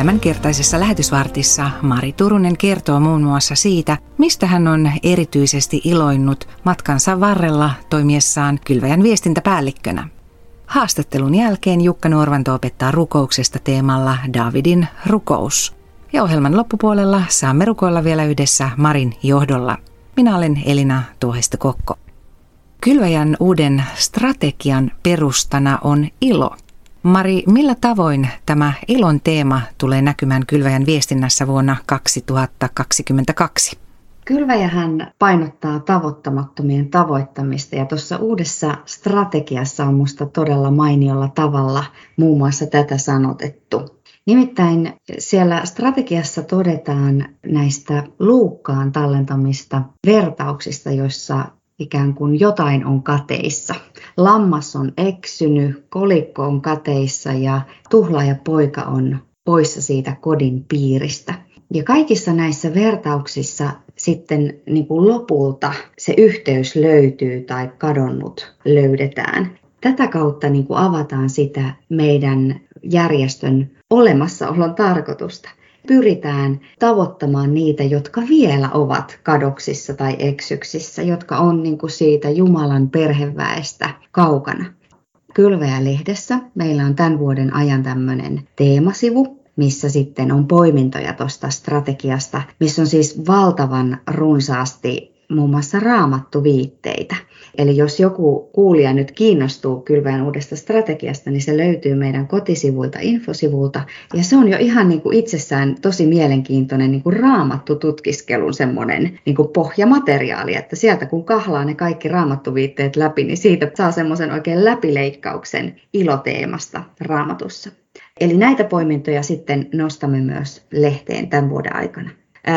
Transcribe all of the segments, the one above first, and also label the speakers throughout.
Speaker 1: Tämänkertaisessa lähetysvartissa Mari Turunen kertoo muun muassa siitä, mistä hän on erityisesti iloinnut matkansa varrella toimiessaan kylväjän viestintäpäällikkönä. Haastattelun jälkeen Jukka Norvanto opettaa rukouksesta teemalla Davidin rukous. Ja ohjelman loppupuolella saamme rukoilla vielä yhdessä Marin johdolla. Minä olen Elina Tuohesta Kokko. Kylväjän uuden strategian perustana on ilo. Mari, millä tavoin tämä ilon teema tulee näkymään Kylväjän viestinnässä vuonna 2022?
Speaker 2: Kylväjähän painottaa tavoittamattomien tavoittamista ja tuossa uudessa strategiassa on musta todella mainiolla tavalla muun muassa tätä sanotettu. Nimittäin siellä strategiassa todetaan näistä luukkaan tallentamista vertauksista, joissa ikään kuin jotain on kateissa. Lammas on eksynyt, kolikko on kateissa ja tuhlaaja poika on poissa siitä kodin piiristä. Ja kaikissa näissä vertauksissa sitten niin kuin lopulta se yhteys löytyy tai kadonnut löydetään. Tätä kautta niin kuin avataan sitä meidän järjestön olemassaolon tarkoitusta. Pyritään tavoittamaan niitä, jotka vielä ovat kadoksissa tai eksyksissä, jotka on niin kuin siitä Jumalan perheväestä kaukana. Kylveä-lehdessä meillä on tämän vuoden ajan tämmöinen teemasivu, missä sitten on poimintoja tuosta strategiasta, missä on siis valtavan runsaasti muun muassa raamattu viitteitä. Eli jos joku kuulija nyt kiinnostuu kylvään uudesta strategiasta, niin se löytyy meidän kotisivuilta, infosivulta. Ja se on jo ihan niin kuin itsessään tosi mielenkiintoinen niin kuin raamattu tutkiskelun semmoinen niin kuin pohjamateriaali, että sieltä kun kahlaa ne kaikki raamattuviitteet läpi, niin siitä saa semmoisen oikein läpileikkauksen iloteemasta raamatussa. Eli näitä poimintoja sitten nostamme myös lehteen tämän vuoden aikana.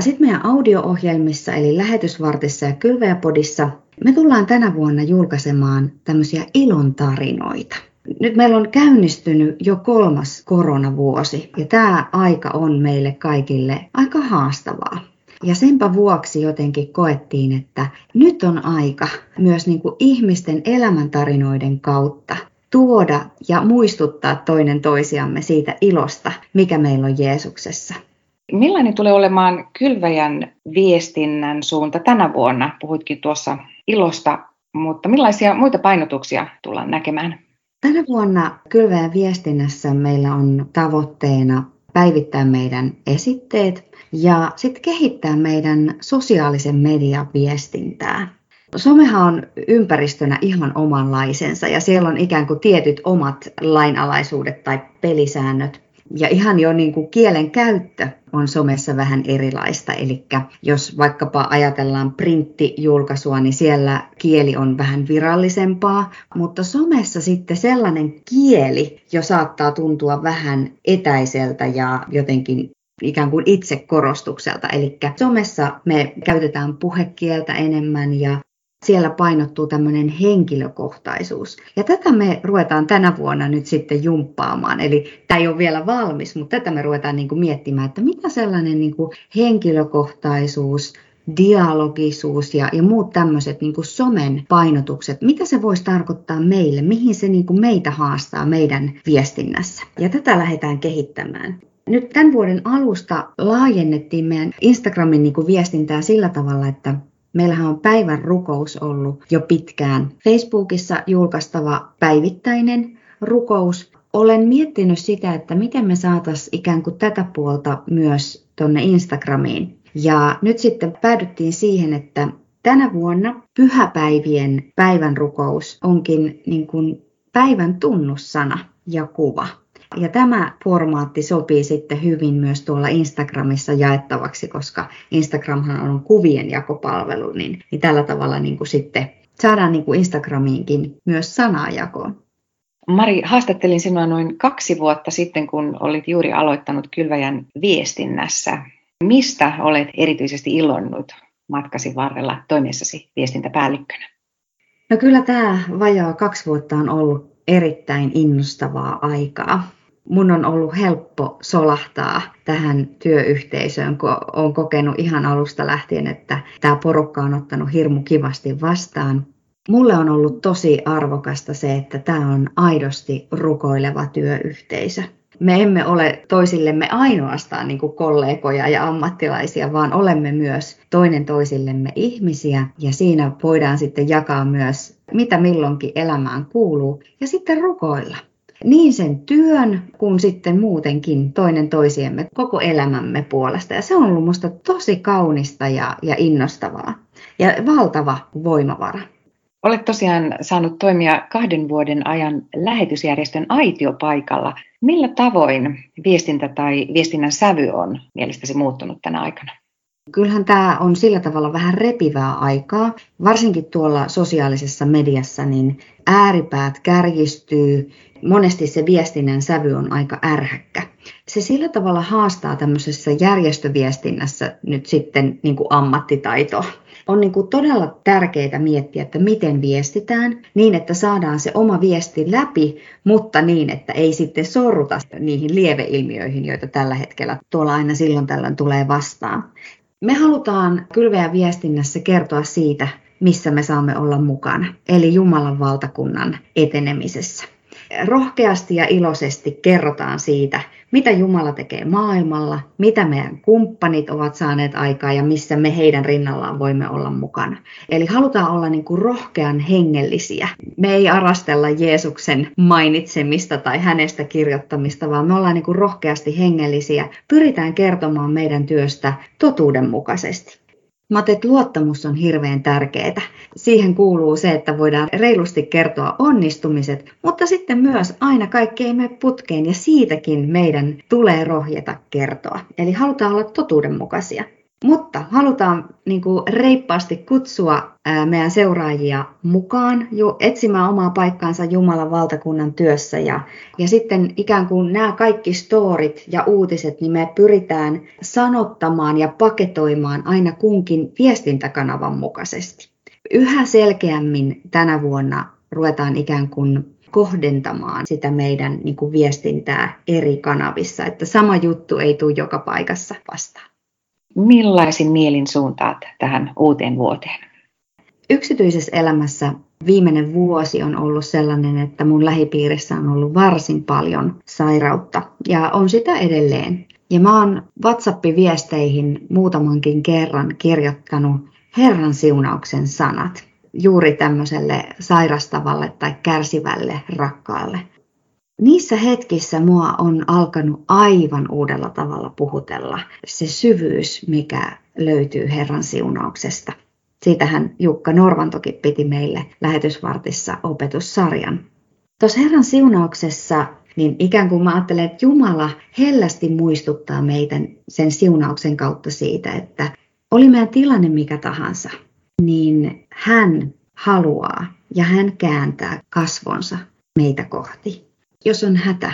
Speaker 2: Sitten meidän audio-ohjelmissa, eli lähetysvartissa ja kylväjäpodissa, me tullaan tänä vuonna julkaisemaan tämmöisiä ilon tarinoita. Nyt meillä on käynnistynyt jo kolmas koronavuosi ja tämä aika on meille kaikille aika haastavaa. Ja senpä vuoksi jotenkin koettiin, että nyt on aika myös niin kuin ihmisten elämäntarinoiden kautta tuoda ja muistuttaa toinen toisiamme siitä ilosta, mikä meillä on Jeesuksessa.
Speaker 1: Millainen tulee olemaan kylväjän viestinnän suunta tänä vuonna? Puhuitkin tuossa ilosta, mutta millaisia muita painotuksia tullaan näkemään?
Speaker 2: Tänä vuonna kylväjän viestinnässä meillä on tavoitteena päivittää meidän esitteet ja sitten kehittää meidän sosiaalisen median viestintää. Somehan on ympäristönä ihan omanlaisensa ja siellä on ikään kuin tietyt omat lainalaisuudet tai pelisäännöt. Ja ihan jo niin kuin kielen käyttö on somessa vähän erilaista. Eli jos vaikkapa ajatellaan printtijulkaisua, niin siellä kieli on vähän virallisempaa, mutta somessa sitten sellainen kieli jo saattaa tuntua vähän etäiseltä ja jotenkin ikään kuin itsekorostukselta. Eli somessa me käytetään puhekieltä enemmän ja siellä painottuu tämmöinen henkilökohtaisuus. Ja tätä me ruvetaan tänä vuonna nyt sitten jumppaamaan. Eli tämä ei ole vielä valmis, mutta tätä me ruvetaan niin kuin miettimään, että mitä sellainen niin kuin henkilökohtaisuus, dialogisuus ja, ja muut tämmöiset niin kuin somen painotukset, mitä se voisi tarkoittaa meille, mihin se niin kuin meitä haastaa meidän viestinnässä. Ja tätä lähdetään kehittämään. Nyt tämän vuoden alusta laajennettiin meidän Instagramin niin kuin viestintää sillä tavalla, että Meillähän on päivän rukous ollut jo pitkään. Facebookissa julkaistava päivittäinen rukous. Olen miettinyt sitä, että miten me saataisiin ikään kuin tätä puolta myös tuonne Instagramiin. Ja nyt sitten päädyttiin siihen, että tänä vuonna pyhäpäivien päivän rukous onkin niin kuin päivän tunnussana ja kuva. Ja tämä formaatti sopii sitten hyvin myös tuolla Instagramissa jaettavaksi, koska Instagramhan on kuvien jakopalvelu, niin, niin tällä tavalla niin kuin sitten saadaan niin kuin Instagramiinkin myös sanaa jakoon.
Speaker 1: Mari, haastattelin sinua noin kaksi vuotta sitten, kun olit juuri aloittanut Kylväjän viestinnässä. Mistä olet erityisesti ilonnut matkasi varrella toimiessasi viestintäpäällikkönä?
Speaker 2: No kyllä tämä vajaa kaksi vuotta on ollut erittäin innostavaa aikaa mun on ollut helppo solahtaa tähän työyhteisöön, kun olen kokenut ihan alusta lähtien, että tämä porukka on ottanut hirmu kivasti vastaan. Mulle on ollut tosi arvokasta se, että tämä on aidosti rukoileva työyhteisö. Me emme ole toisillemme ainoastaan niin kollegoja ja ammattilaisia, vaan olemme myös toinen toisillemme ihmisiä ja siinä voidaan sitten jakaa myös, mitä milloinkin elämään kuuluu ja sitten rukoilla niin sen työn kuin sitten muutenkin toinen toisiemme koko elämämme puolesta. Ja se on ollut minusta tosi kaunista ja, ja innostavaa ja valtava voimavara.
Speaker 1: Olet tosiaan saanut toimia kahden vuoden ajan lähetysjärjestön aitiopaikalla. Millä tavoin viestintä tai viestinnän sävy on mielestäsi muuttunut tänä aikana?
Speaker 2: Kyllähän tämä on sillä tavalla vähän repivää aikaa, varsinkin tuolla sosiaalisessa mediassa, niin ääripäät kärjistyy, monesti se viestinnän sävy on aika ärhäkkä. Se sillä tavalla haastaa tämmöisessä järjestöviestinnässä nyt sitten niin kuin ammattitaitoa. On niin kuin todella tärkeää miettiä, että miten viestitään niin, että saadaan se oma viesti läpi, mutta niin, että ei sitten sorruta niihin lieveilmiöihin, joita tällä hetkellä tuolla aina silloin tällöin tulee vastaan. Me halutaan kylveä viestinnässä kertoa siitä, missä me saamme olla mukana, eli Jumalan valtakunnan etenemisessä. Rohkeasti ja iloisesti kerrotaan siitä, mitä Jumala tekee maailmalla, mitä meidän kumppanit ovat saaneet aikaa ja missä me heidän rinnallaan voimme olla mukana. Eli halutaan olla niin kuin rohkean hengellisiä. Me ei arastella Jeesuksen mainitsemista tai hänestä kirjoittamista, vaan me ollaan niin kuin rohkeasti hengellisiä. Pyritään kertomaan meidän työstä totuudenmukaisesti. Mä että luottamus on hirveän tärkeää. Siihen kuuluu se, että voidaan reilusti kertoa onnistumiset, mutta sitten myös aina kaikki ei mene putkeen ja siitäkin meidän tulee rohjeta kertoa. Eli halutaan olla totuudenmukaisia. Mutta halutaan niin kuin reippaasti kutsua ää, meidän seuraajia mukaan jo etsimään omaa paikkaansa Jumalan valtakunnan työssä. Ja, ja sitten ikään kuin nämä kaikki storit ja uutiset, niin me pyritään sanottamaan ja paketoimaan aina kunkin viestintäkanavan mukaisesti. Yhä selkeämmin tänä vuonna ruvetaan ikään kuin kohdentamaan sitä meidän niin kuin viestintää eri kanavissa, että sama juttu ei tule joka paikassa vastaan.
Speaker 1: Millaisin mielin suuntaat tähän uuteen vuoteen?
Speaker 2: Yksityisessä elämässä viimeinen vuosi on ollut sellainen, että mun lähipiirissä on ollut varsin paljon sairautta ja on sitä edelleen. Ja mä oon WhatsApp-viesteihin muutamankin kerran kirjoittanut Herran siunauksen sanat juuri tämmöiselle sairastavalle tai kärsivälle rakkaalle. Niissä hetkissä mua on alkanut aivan uudella tavalla puhutella se syvyys, mikä löytyy Herran siunauksesta. Siitähän Jukka Norvantokin piti meille lähetysvartissa opetussarjan. Tuossa Herran siunauksessa niin ikään kuin mä ajattelen, että Jumala hellästi muistuttaa meitä sen siunauksen kautta siitä, että oli meidän tilanne mikä tahansa, niin hän haluaa ja hän kääntää kasvonsa meitä kohti jos on hätä,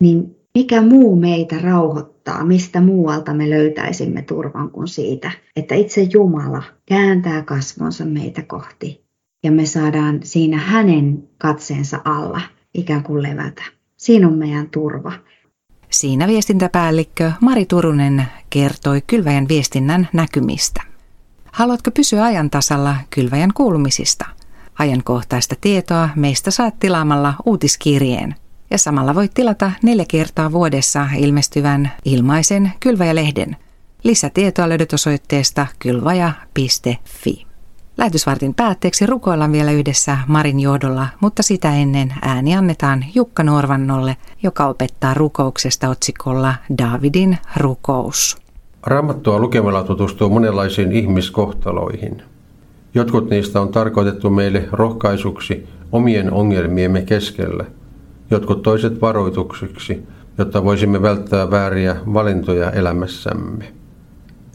Speaker 2: niin mikä muu meitä rauhoittaa, mistä muualta me löytäisimme turvan kuin siitä, että itse Jumala kääntää kasvonsa meitä kohti ja me saadaan siinä hänen katseensa alla ikään kuin levätä. Siinä on meidän turva.
Speaker 1: Siinä viestintäpäällikkö Mari Turunen kertoi Kylväjän viestinnän näkymistä. Haluatko pysyä ajan tasalla Kylväjän kuulumisista? Ajankohtaista tietoa meistä saat tilaamalla uutiskirjeen – ja samalla voit tilata neljä kertaa vuodessa ilmestyvän ilmaisen Kylväjä-lehden. Lisätietoa löydät osoitteesta kylvaja.fi. Lähetysvartin päätteeksi rukoillaan vielä yhdessä Marin johdolla, mutta sitä ennen ääni annetaan Jukka Norvannolle, joka opettaa rukouksesta otsikolla Davidin rukous.
Speaker 3: Raamattua lukemalla tutustuu monenlaisiin ihmiskohtaloihin. Jotkut niistä on tarkoitettu meille rohkaisuksi omien ongelmiemme keskellä – jotkut toiset varoituksiksi, jotta voisimme välttää vääriä valintoja elämässämme.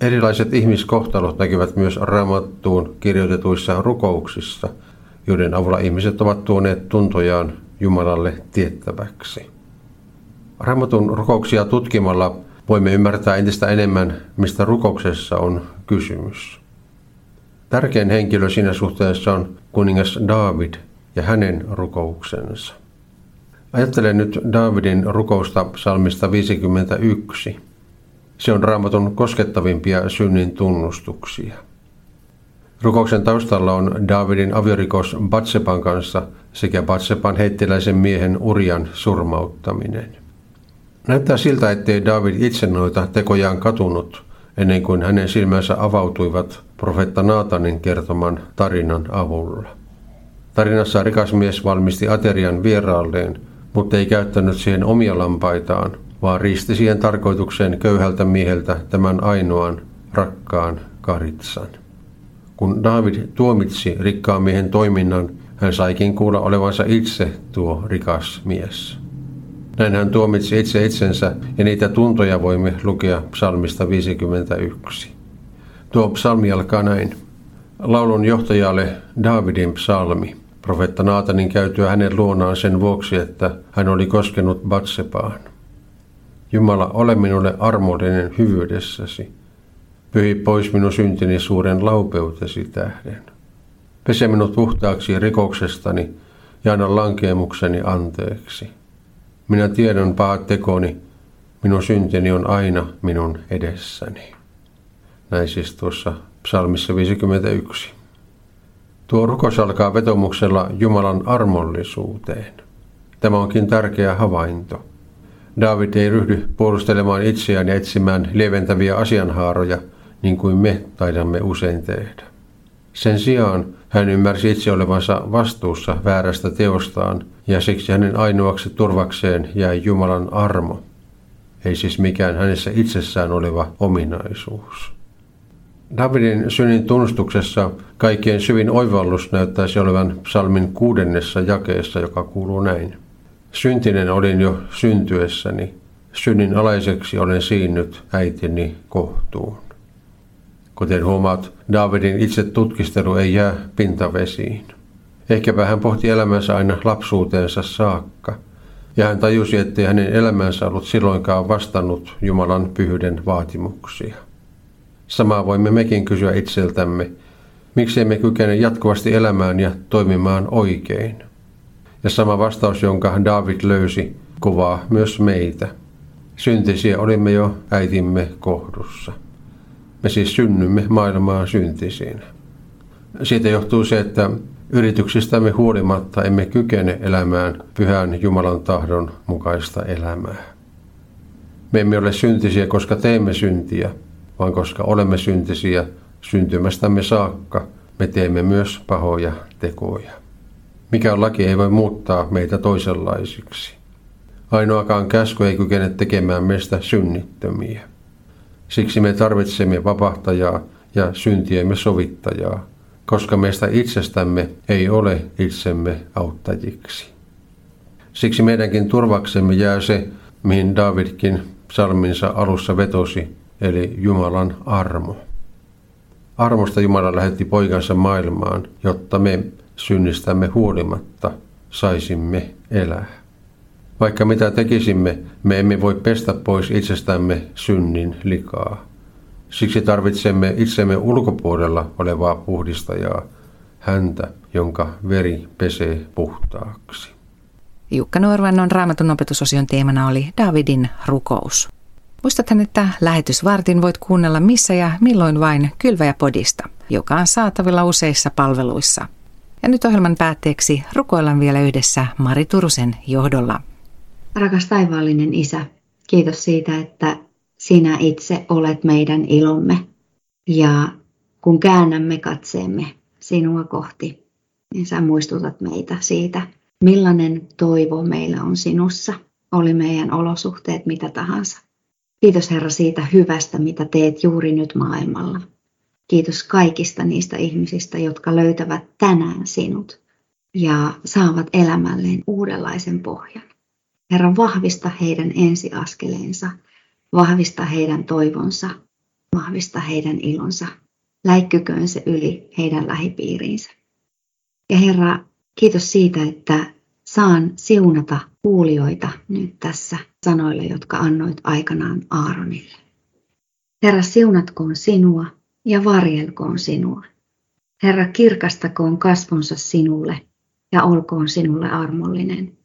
Speaker 3: Erilaiset ihmiskohtalot näkyvät myös raamattuun kirjoitetuissa rukouksissa, joiden avulla ihmiset ovat tuoneet tuntojaan Jumalalle tiettäväksi. Raamatun rukouksia tutkimalla voimme ymmärtää entistä enemmän, mistä rukouksessa on kysymys. Tärkein henkilö siinä suhteessa on kuningas David ja hänen rukouksensa. Ajattelen nyt Davidin rukousta psalmista 51. Se on raamatun koskettavimpia synnin tunnustuksia. Rukouksen taustalla on Davidin aviorikos Batsepan kanssa sekä Batsepan heittiläisen miehen Urian surmauttaminen. Näyttää siltä, ettei David itse noita tekojaan katunut ennen kuin hänen silmänsä avautuivat profetta Naatanin kertoman tarinan avulla. Tarinassa rikas mies valmisti aterian vieraalleen, mutta ei käyttänyt siihen omia lampaitaan, vaan riisti siihen tarkoitukseen köyhältä mieheltä tämän ainoan rakkaan karitsan. Kun David tuomitsi rikkaan miehen toiminnan, hän saikin kuulla olevansa itse tuo rikas mies. Näin hän tuomitsi itse itsensä ja niitä tuntoja voimme lukea psalmista 51. Tuo psalmi alkaa näin. Laulun johtajalle Davidin psalmi. Profetta Naatanin käytyä hänen luonaan sen vuoksi, että hän oli koskenut Batsepaan. Jumala, ole minulle armollinen hyvyydessäsi. Pyhi pois minun syntini suuren laupeutesi tähden. Pese minut puhtaaksi rikoksestani ja anna lankeemukseni anteeksi. Minä tiedän pahat tekoni, minun syntini on aina minun edessäni. Näin siis tuossa psalmissa 51. Tuo rukos alkaa vetomuksella Jumalan armollisuuteen. Tämä onkin tärkeä havainto. David ei ryhdy puolustelemaan itseään ja etsimään lieventäviä asianhaaroja, niin kuin me taidamme usein tehdä. Sen sijaan hän ymmärsi itse olevansa vastuussa väärästä teostaan ja siksi hänen ainoaksi turvakseen jäi Jumalan armo, ei siis mikään hänessä itsessään oleva ominaisuus. Davidin synnin tunnustuksessa kaikkien syvin oivallus näyttäisi olevan psalmin kuudennessa jakeessa, joka kuuluu näin. Syntinen olin jo syntyessäni, synnin alaiseksi olen siinnyt äitini kohtuun. Kuten huomaat, Davidin itse tutkistelu ei jää pintavesiin. Ehkäpä hän pohti elämänsä aina lapsuuteensa saakka, ja hän tajusi, ettei hänen elämänsä ollut silloinkaan vastannut Jumalan pyhyyden vaatimuksia. Samaa voimme mekin kysyä itseltämme, miksi emme kykene jatkuvasti elämään ja toimimaan oikein. Ja sama vastaus, jonka David löysi, kuvaa myös meitä. Syntisiä olimme jo äitimme kohdussa. Me siis synnymme maailmaan syntisiin. Siitä johtuu se, että yrityksistämme huolimatta emme kykene elämään pyhän Jumalan tahdon mukaista elämää. Me emme ole syntisiä, koska teemme syntiä, vaan koska olemme syntisiä syntymästämme saakka, me teemme myös pahoja tekoja. Mikä laki ei voi muuttaa meitä toisenlaisiksi. Ainoakaan käsky ei kykene tekemään meistä synnittömiä. Siksi me tarvitsemme vapahtajaa ja syntiemme sovittajaa, koska meistä itsestämme ei ole itsemme auttajiksi. Siksi meidänkin turvaksemme jää se, mihin Davidkin psalminsa alussa vetosi, eli Jumalan armo. Armosta Jumala lähetti poikansa maailmaan, jotta me synnistämme huolimatta saisimme elää. Vaikka mitä tekisimme, me emme voi pestä pois itsestämme synnin likaa. Siksi tarvitsemme itsemme ulkopuolella olevaa puhdistajaa, häntä, jonka veri pesee puhtaaksi.
Speaker 1: Jukka Norvannon raamatun opetusosion teemana oli Davidin rukous. Muistathan, että lähetysvartin voit kuunnella missä ja milloin vain Kylväjä-podista, joka on saatavilla useissa palveluissa. Ja nyt ohjelman päätteeksi rukoillaan vielä yhdessä Mari Turusen johdolla.
Speaker 2: Rakas taivaallinen Isä, kiitos siitä, että sinä itse olet meidän ilomme. Ja kun käännämme katseemme sinua kohti, niin sä muistutat meitä siitä, millainen toivo meillä on sinussa, oli meidän olosuhteet mitä tahansa. Kiitos Herra siitä hyvästä, mitä teet juuri nyt maailmalla. Kiitos kaikista niistä ihmisistä, jotka löytävät tänään sinut ja saavat elämälleen uudenlaisen pohjan. Herra, vahvista heidän ensiaskeleensa, vahvista heidän toivonsa, vahvista heidän ilonsa. Läikkyköön se yli heidän lähipiiriinsä. Ja Herra, kiitos siitä, että saan siunata kuulijoita nyt tässä sanoille, jotka annoit aikanaan Aaronille. Herra, siunatkoon sinua ja varjelkoon sinua. Herra, kirkastakoon kasvonsa sinulle ja olkoon sinulle armollinen.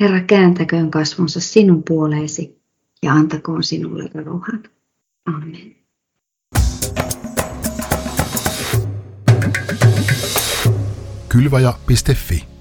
Speaker 2: Herra, kääntäköön kasvonsa sinun puoleesi ja antakoon sinulle rauhan. Amen.
Speaker 4: Kylvaja.fi